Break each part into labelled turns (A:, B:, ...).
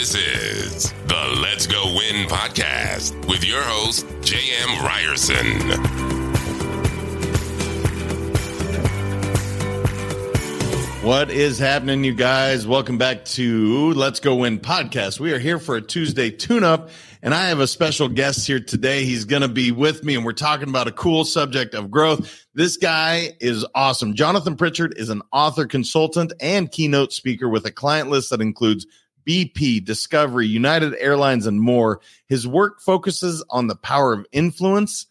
A: This is the Let's Go Win podcast with your host, J.M. Ryerson.
B: What is happening, you guys? Welcome back to Let's Go Win podcast. We are here for a Tuesday tune up, and I have a special guest here today. He's going to be with me, and we're talking about a cool subject of growth. This guy is awesome. Jonathan Pritchard is an author, consultant, and keynote speaker with a client list that includes BP, Discovery, United Airlines, and more. His work focuses on the power of influence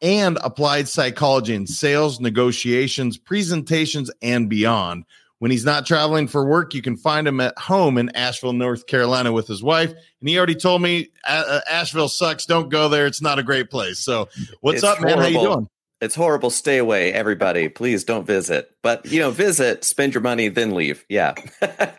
B: and applied psychology in sales, negotiations, presentations, and beyond. When he's not traveling for work, you can find him at home in Asheville, North Carolina with his wife. And he already told me uh, Asheville sucks. Don't go there. It's not a great place. So, what's
C: It's
B: up, man? How you doing?
C: It's horrible. Stay away, everybody. Please don't visit. But you know, visit, spend your money, then leave. Yeah.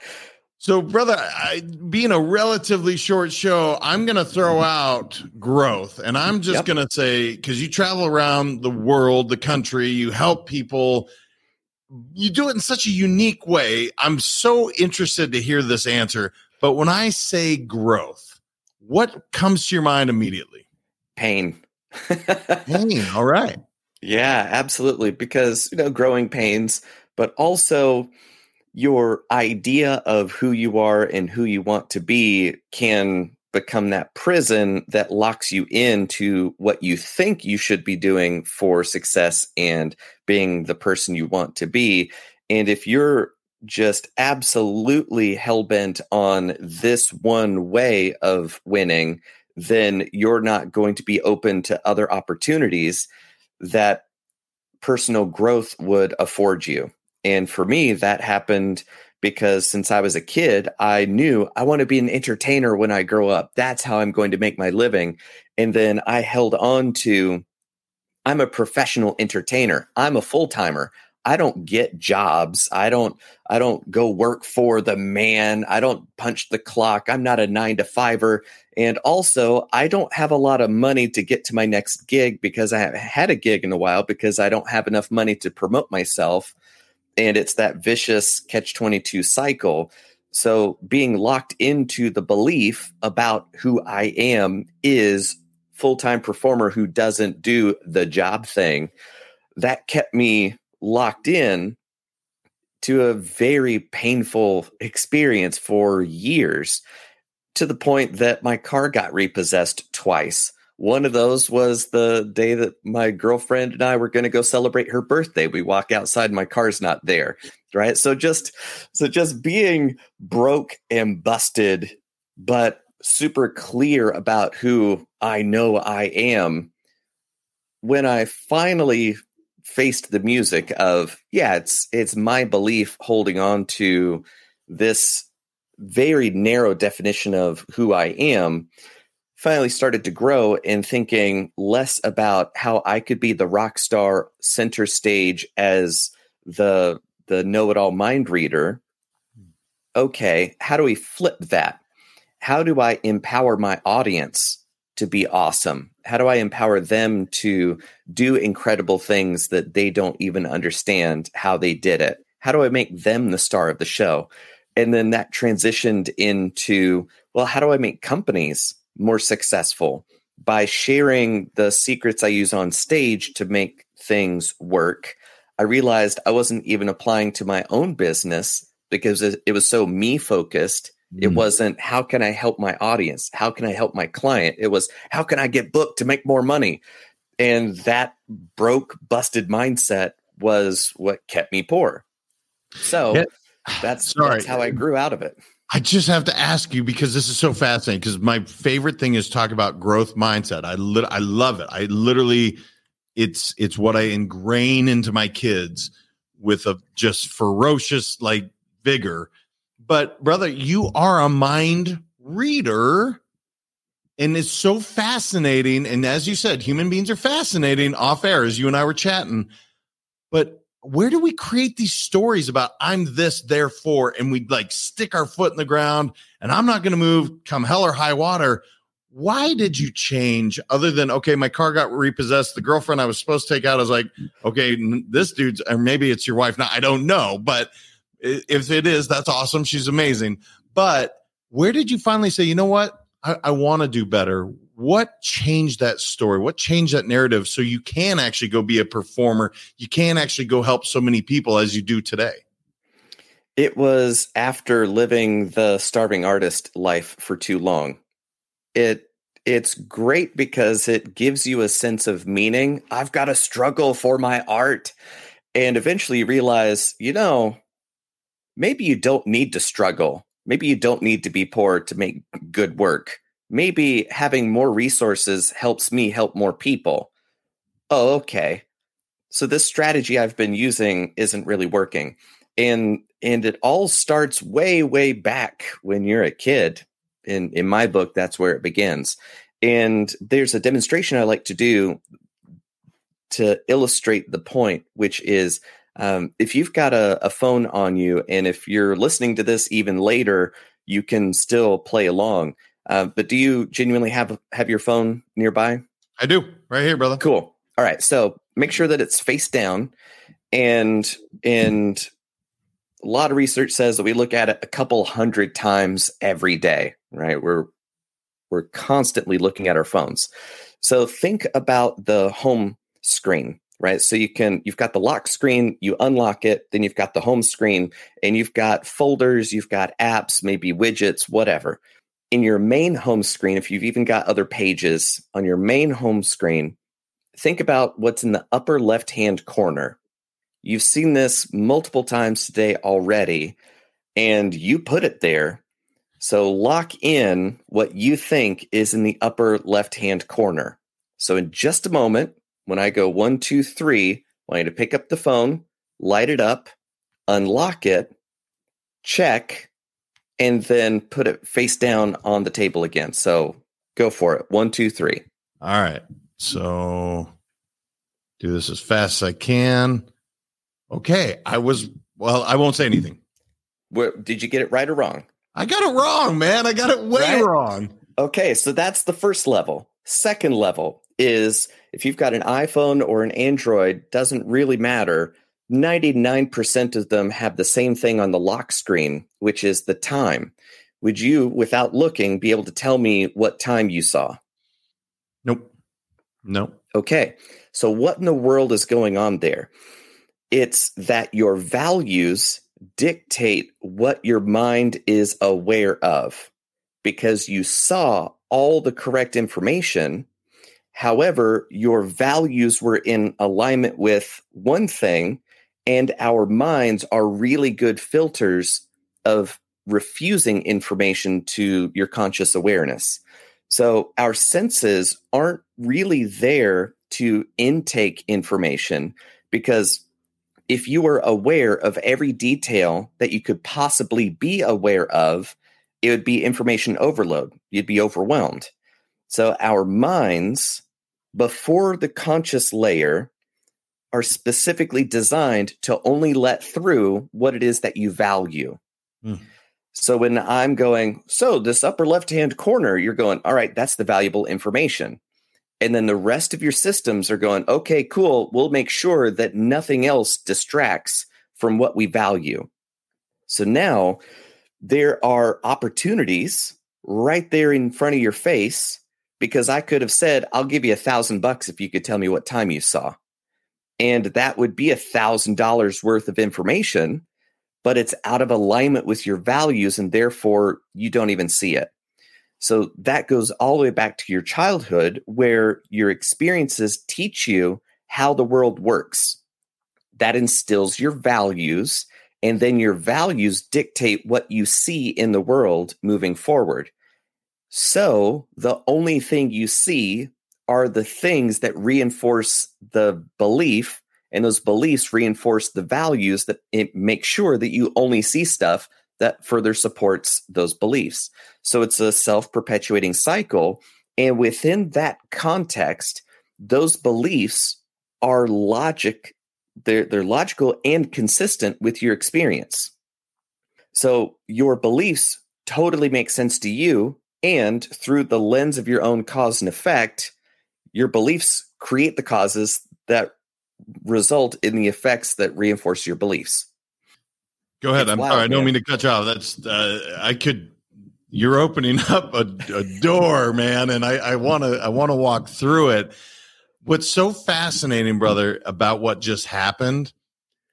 B: So, brother, I, being a relatively short show, I'm going to throw out growth. And I'm just
C: Yep.
B: going to say, because you travel around the world, the country, you help people, you do it in such a unique way. I'm so interested to hear this answer. But when I say growth, what comes to your mind immediately?
C: Pain.
B: Pain. All right.
C: Yeah, absolutely. Because, you know, growing pains, but also your idea of who you are and who you want to be can become that prison that locks you into what you think you should be doing for success and being the person you want to be. And if you're just absolutely hell bent on this one way of winning, then you're not going to be open to other opportunities that personal growth would afford you. And for me, that happened because since I was a kid, I knew I want to be an entertainer when I grow up. That's how I'm going to make my living. And then I held on to I'm a professional entertainer. I'm a full timer. I don't get jobs. I don't I don't go work for the man. I don't punch the clock. I'm not a 9 to 5er. And also, I don't have a lot of money to get to my next gig because I haven't had a gig in a while because I don't have enough money to promote myself. And it's that vicious catch 22 cycle. So, being locked into the belief about who I am is full time performer who doesn't do the job thing, that kept me locked in to a very painful experience for years to the point that my car got repossessed twice. One of those was the day that my girlfriend and I were going to go celebrate her birthday. We walk outside, my car's not there. Right. So just, so just being broke and busted, but super clear about who I know I am. When I finally faced the music of, yeah, it's, it's my belief holding on to this very narrow definition of who I am, finally started to grow in thinking less about how I could be the rock star center stage as the the know-it-all mind reader. Hmm. Okay, how do we flip that? How do I empower my audience to be awesome? How do I empower them to do incredible things that they don't even understand how they did it? How do I make them the star of the show? and then that transitioned into well how do i make companies more successful by sharing the secrets i use on stage to make things work i realized i wasn't even applying to my own business because it, it was so me focused it
B: Mm.
C: wasn't how can i help my audience how can i help my client it was how can i get booked to make more money and that broke busted mindset was what kept me poor so
B: Yeah.
C: that's,
B: Sorry.
C: that's how I grew out of it.
B: I just have to ask you because this is so fascinating. Because my favorite thing is talk about growth mindset. I lit- I love it. I literally, it's it's what I ingrain into my kids with a just ferocious like vigor. But brother, you are a mind reader, and it's so fascinating. And as you said, human beings are fascinating off air, as you and I were chatting. But where do we create these stories about I'm this, therefore, and we like stick our foot in the ground and I'm not going to move come hell or high water? Why did you change other than, okay, my car got repossessed? The girlfriend I was supposed to take out, I was like, okay, this dude's, or maybe it's your wife. Now, I don't know, but if it is, that's awesome. She's amazing. But Where did you finally say, you know what? I, I want to do better. What changed that story? What changed that narrative so you can actually go be a performer? You can actually go help so many people as you do today.
C: It was after living the starving artist life for too long. It it's great because it gives you a sense of meaning. I've got to struggle for my art. And eventually you realize, you know, maybe you don't need to struggle. Maybe you don't need to be poor to make good work. Maybe having more resources helps me help more people. Oh, okay. So this strategy I've been using isn't really working. And and it all starts way way back when you're a kid. In in my book that's where it begins. And there's a demonstration I like to do to illustrate the point, which is um, if you've got a, a phone on you, and if you're listening to this even later, you can still play along. Uh, but do you genuinely have have your phone nearby?
B: I do, right here, brother.
C: Cool. All right, so make sure that it's face down, and and a lot of research says that we look at it a couple hundred times every day. Right, we're we're constantly looking at our phones. So think about the home screen right? So you can you've got the lock screen, you unlock it, then you've got the home screen, and you've got folders, you've got apps, maybe widgets, whatever. In your main home screen, if you've even got other pages on your main home screen, think about what's in the upper left-hand corner. You've seen this multiple times today already, and you put it there. So lock in what you think is in the upper left-hand corner. So in just a moment, when I go one, two, three, I want you to pick up the phone, light it up, unlock it, check, and then put it face down on the table again. So go for it. One, two, three.
B: All right. So do this as fast as I can. Okay. I was, well, I won't say anything.
C: Where, did you get it right or wrong?
B: I got it wrong, man. I got it way right? wrong.
C: Okay. So that's the first level. Second level is if you've got an iPhone or an Android, doesn't really matter. 99% of them have the same thing on the lock screen, which is the time. Would you, without looking, be able to tell me what time you saw?
B: Nope. Nope.
C: Okay. So, what in the world is going on there? It's that your values dictate what your mind is aware of because you saw all the correct information However, your values were in alignment with one thing, and our minds are really good filters of refusing information to your conscious awareness. So our senses aren't really there to intake information because if you were aware of every detail that you could possibly be aware of, it would be information overload. You'd be overwhelmed. So our minds before the conscious layer are specifically designed to only let through what it is that you value. Mm. So when I'm going, so this upper left hand corner, you're going, all right, that's the valuable information. And then the rest of your systems are going, okay, cool. We'll make sure that nothing else distracts from what we value. So now there are opportunities right there in front of your face because I could have said, I'll give you a thousand bucks if you could tell me what time you saw. And that would be a thousand dollars worth of information, but it's out of alignment with your values and therefore you don't even see it. So that goes all the way back to your childhood where your experiences teach you how the world works. That instills your values, and then your values dictate what you see in the world moving forward. So the only thing you see are the things that reinforce the belief, and those beliefs reinforce the values that make sure that you only see stuff that further supports those beliefs. So it's a self perpetuating cycle. And within that context, those beliefs are logic, they're, they're logical and consistent with your experience. So your beliefs totally make sense to you and through the lens of your own cause and effect, your beliefs create the causes that result in the effects that reinforce your beliefs.
B: Go ahead. It's I'm wild, sorry. I don't mean to cut you off. That's uh, I could you're opening up a, a door, man, and I want to I want to walk through it. What's so fascinating, brother, about what just happened?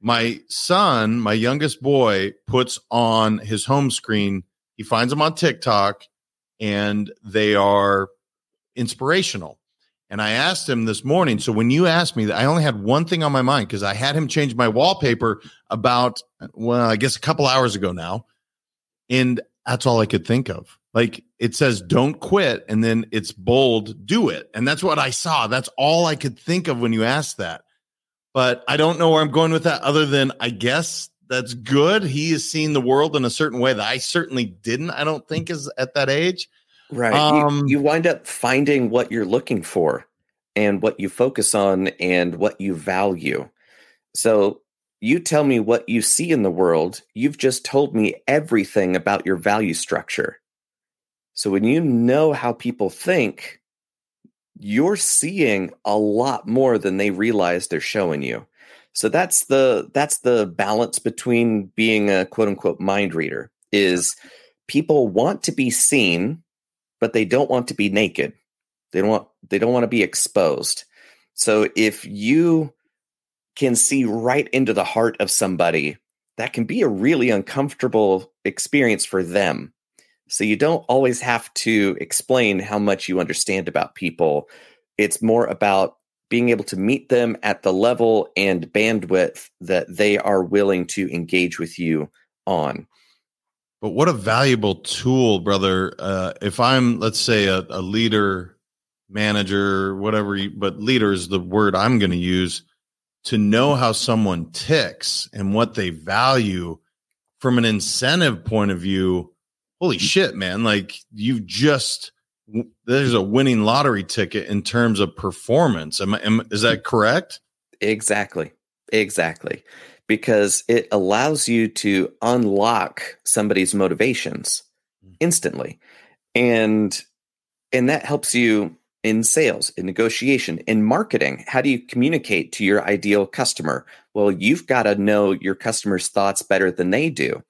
B: My son, my youngest boy, puts on his home screen. He finds them on TikTok, and they are inspirational. And I asked him this morning. So when you asked me, I only had one thing on my mind because I had him change my wallpaper about, well, I guess a couple hours ago now. And that's all I could think of. Like it says, don't quit. And then it's bold, do it. And that's what I saw. That's all I could think of when you asked that. But I don't know where I'm going with that other than I guess that's good. He has seen the world in a certain way that I certainly didn't, I don't think, is at that age.
C: Right. Um, you, you wind up finding what you're looking for and what you focus on and what you value. So you tell me what you see in the world. You've just told me everything about your value structure. So when you know how people think, you're seeing a lot more than they realize they're showing you. So that's the that's the balance between being a quote unquote mind reader is people want to be seen but they don't want to be naked. They don't want they don't want to be exposed. So if you can see right into the heart of somebody, that can be a really uncomfortable experience for them. So you don't always have to explain how much you understand about people. It's more about being able to meet them at the level and bandwidth that they are willing to engage with you on.
B: But what a valuable tool, brother. Uh, if I'm, let's say, a, a leader, manager, whatever, you, but leader is the word I'm going to use to know how someone ticks and what they value from an incentive point of view. Holy shit, man. Like you've just, there's a winning lottery ticket in terms of performance. Am, am, is that correct?
C: Exactly. Exactly because it allows you to unlock somebody's motivations mm. instantly. And and that helps you in sales in negotiation in marketing. How do you communicate to your ideal customer? Well you've got to know your customer's thoughts better than they do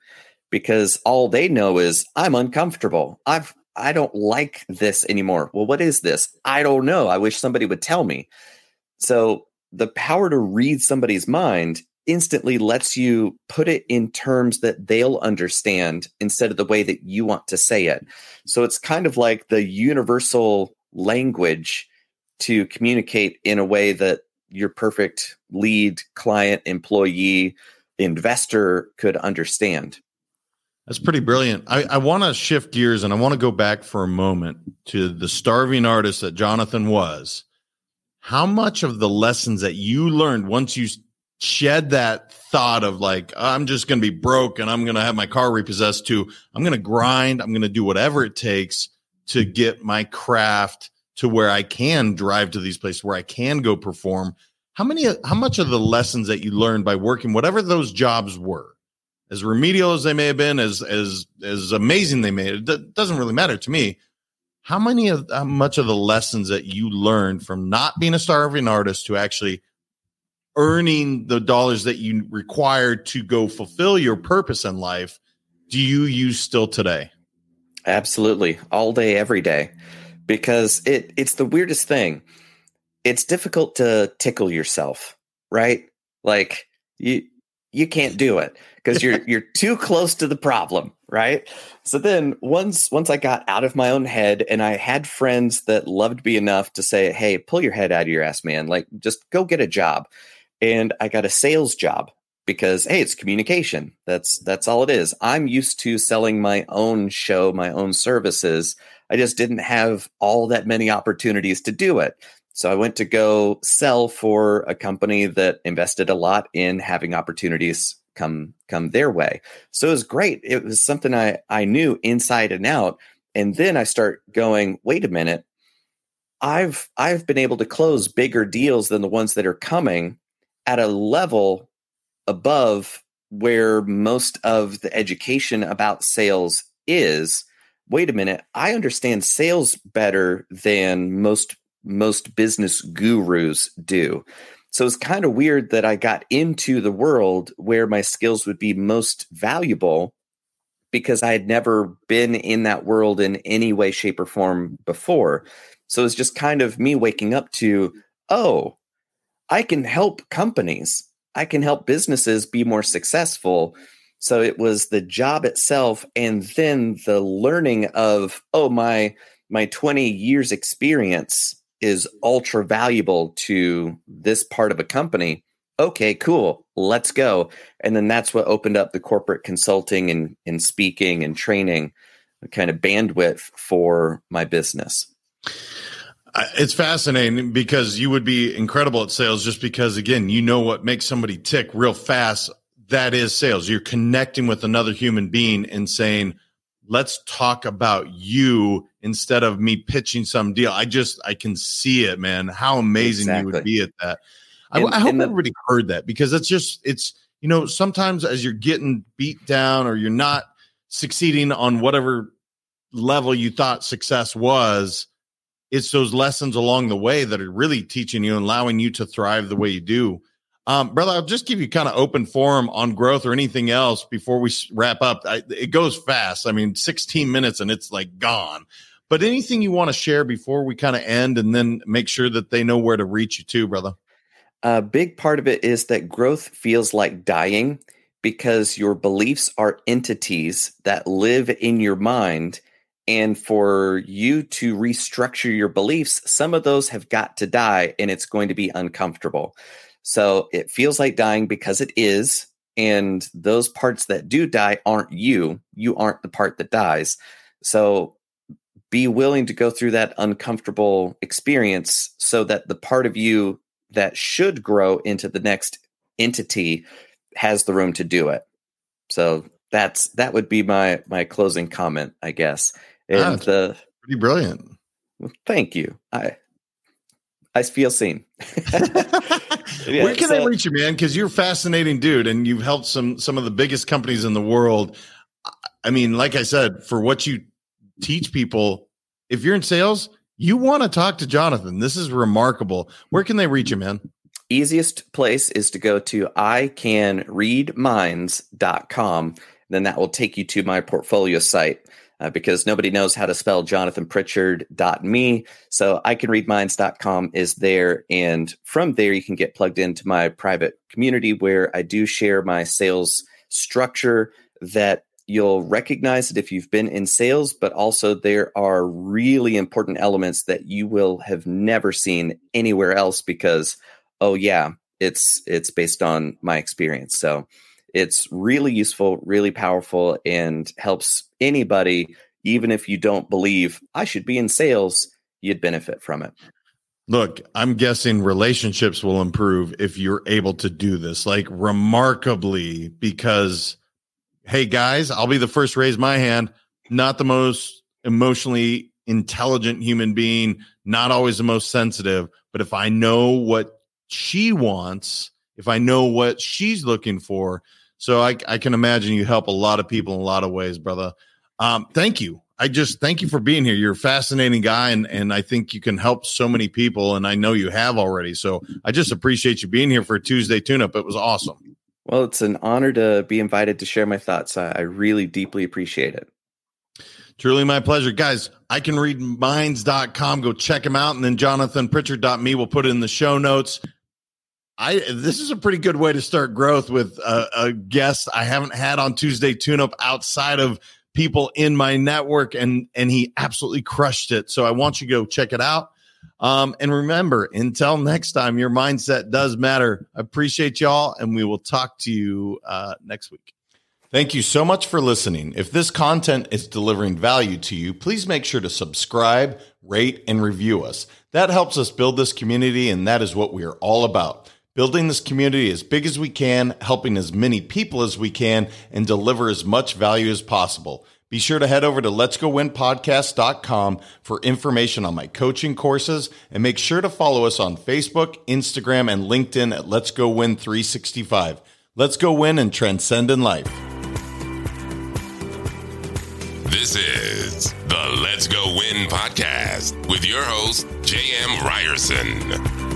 C: because all they know is i'm uncomfortable. I've i don't like this anymore. Well what is this? I don't know. I wish somebody would tell me. So the power to read somebody's mind instantly lets you put it in terms that they'll understand instead of the way that you want to say it. So it's kind of like the universal language to communicate in a way that your perfect lead, client, employee, investor could understand.
B: That's pretty brilliant. I, I want to shift gears and I want to go back for a moment to the starving artist that Jonathan was. How much of the lessons that you learned once you shed that thought of like i'm just going to be broke and i'm going to have my car repossessed to i'm going to grind i'm going to do whatever it takes to get my craft to where i can drive to these places where i can go perform. How many how much of the lessons that you learned by working whatever those jobs were as remedial as they may have been as as as amazing they may it doesn't really matter to me. How many of how much of the lessons that you learned from not being a starving artist to actually earning the dollars that you require to go fulfill your purpose in life do you use still today?
C: Absolutely. All day every day. Because it it's the weirdest thing. It's difficult to tickle yourself right? Like you you can't do it because you're you're too close to the problem right? So then once once i got out of my own head and i had friends that loved me enough to say hey pull your head out of your ass man. Like just go get a job and I got a sales job because hey, it's communication. That's that's all it is. I'm used to selling my own show, my own services. I just didn't have all that many opportunities to do it. So I went to go sell for a company that invested a lot in having opportunities come come their way. So it was great. It was something I I knew inside and out. And then I start going, wait a minute. I've I've been able to close bigger deals than the ones that are coming at a level above where most of the education about sales is wait a minute i understand sales better than most most business gurus do so it's kind of weird that i got into the world where my skills would be most valuable because I had never been in that world in any way, shape, or form before. So it's just kind of me waking up to, oh, I can help companies, I can help businesses be more successful. So it was the job itself and then the learning of, oh, my my 20 years experience is ultra valuable to this part of a company. Okay, cool. Let's go. And then that's what opened up the corporate consulting and, and speaking and training kind of bandwidth for my business.
B: It's fascinating because you would be incredible at sales just because, again, you know what makes somebody tick real fast. That is sales. You're connecting with another human being and saying, let's talk about you instead of me pitching some deal. I just, I can see it, man. How amazing exactly. you would be at that. I, I hope the, everybody heard that because it's just, it's, you know, sometimes as you're getting beat down or you're not succeeding on whatever level you thought success was, it's those lessons along the way that are really teaching you and allowing you to thrive the way you do. Um, brother, I'll just give you kind of open forum on growth or anything else before we wrap up. I, it goes fast. I mean, 16 minutes and it's like gone. But anything you want to share before we kind of end and then make sure that they know where to reach you to, brother?
C: A big part of it is that growth feels like dying because your beliefs are entities that live in your mind and for you to restructure your beliefs, some of those have got to die and it's going to be uncomfortable. So it feels like dying because it is. And those parts that do die aren't you. You aren't the part that dies. So be willing to go through that uncomfortable experience so that the part of you that should grow into the next entity has the room to do it. So that's that would be my my closing comment, I guess. And
B: ah, the pretty brilliant.
C: Thank you. I I feel seen.
B: yeah, Where can so, I reach you, man? Because you're a fascinating dude, and you've helped some some of the biggest companies in the world. I mean, like I said, for what you teach people, if you're in sales, you want to talk to Jonathan. This is remarkable. Where can they reach you, man?
C: Easiest place is to go to icanreadminds.com. Then that will take you to my portfolio site uh, because nobody knows how to spell Jonathan Pritchard.me. So icanreadminds.com is there. And from there, you can get plugged into my private community where I do share my sales structure that you'll recognize it if you've been in sales, but also there are really important elements that you will have never seen anywhere else because, oh yeah, it's it's based on my experience. So it's really useful, really powerful, and helps anybody, even if you don't believe I should be in sales, you'd benefit from it.
B: Look, I'm guessing relationships will improve if you're able to do this, like remarkably, because, hey, guys, I'll be the first to raise my hand. Not the most emotionally intelligent human being, not always the most sensitive, but if I know what she wants, if I know what she's looking for, so I, I can imagine you help a lot of people in a lot of ways, brother. Um, thank you. I just thank you for being here. You're a fascinating guy, and and I think you can help so many people, and I know you have already. So I just appreciate you being here for a Tuesday tune-up. It was awesome.
C: Well, it's an honor to be invited to share my thoughts. I, I really deeply appreciate it.
B: Truly my pleasure. Guys, I can read minds.com. Go check him out. And then jonathanpritchard.me. We'll put it in the show notes. I this is a pretty good way to start growth with a, a guest I haven't had on Tuesday Tune Up outside of people in my network, and and he absolutely crushed it. So I want you to go check it out. Um, and remember, until next time, your mindset does matter. I appreciate y'all, and we will talk to you uh, next week. Thank you so much for listening. If this content is delivering value to you, please make sure to subscribe, rate, and review us. That helps us build this community, and that is what we are all about building this community as big as we can, helping as many people as we can, and deliver as much value as possible. Be sure to head over to Let's Go Win Podcast.com for information on my coaching courses and make sure to follow us on Facebook, Instagram, and LinkedIn at Let's Go Win 365. Let's go win and transcend in life.
A: This is the Let's Go Win Podcast with your host, J.M. Ryerson.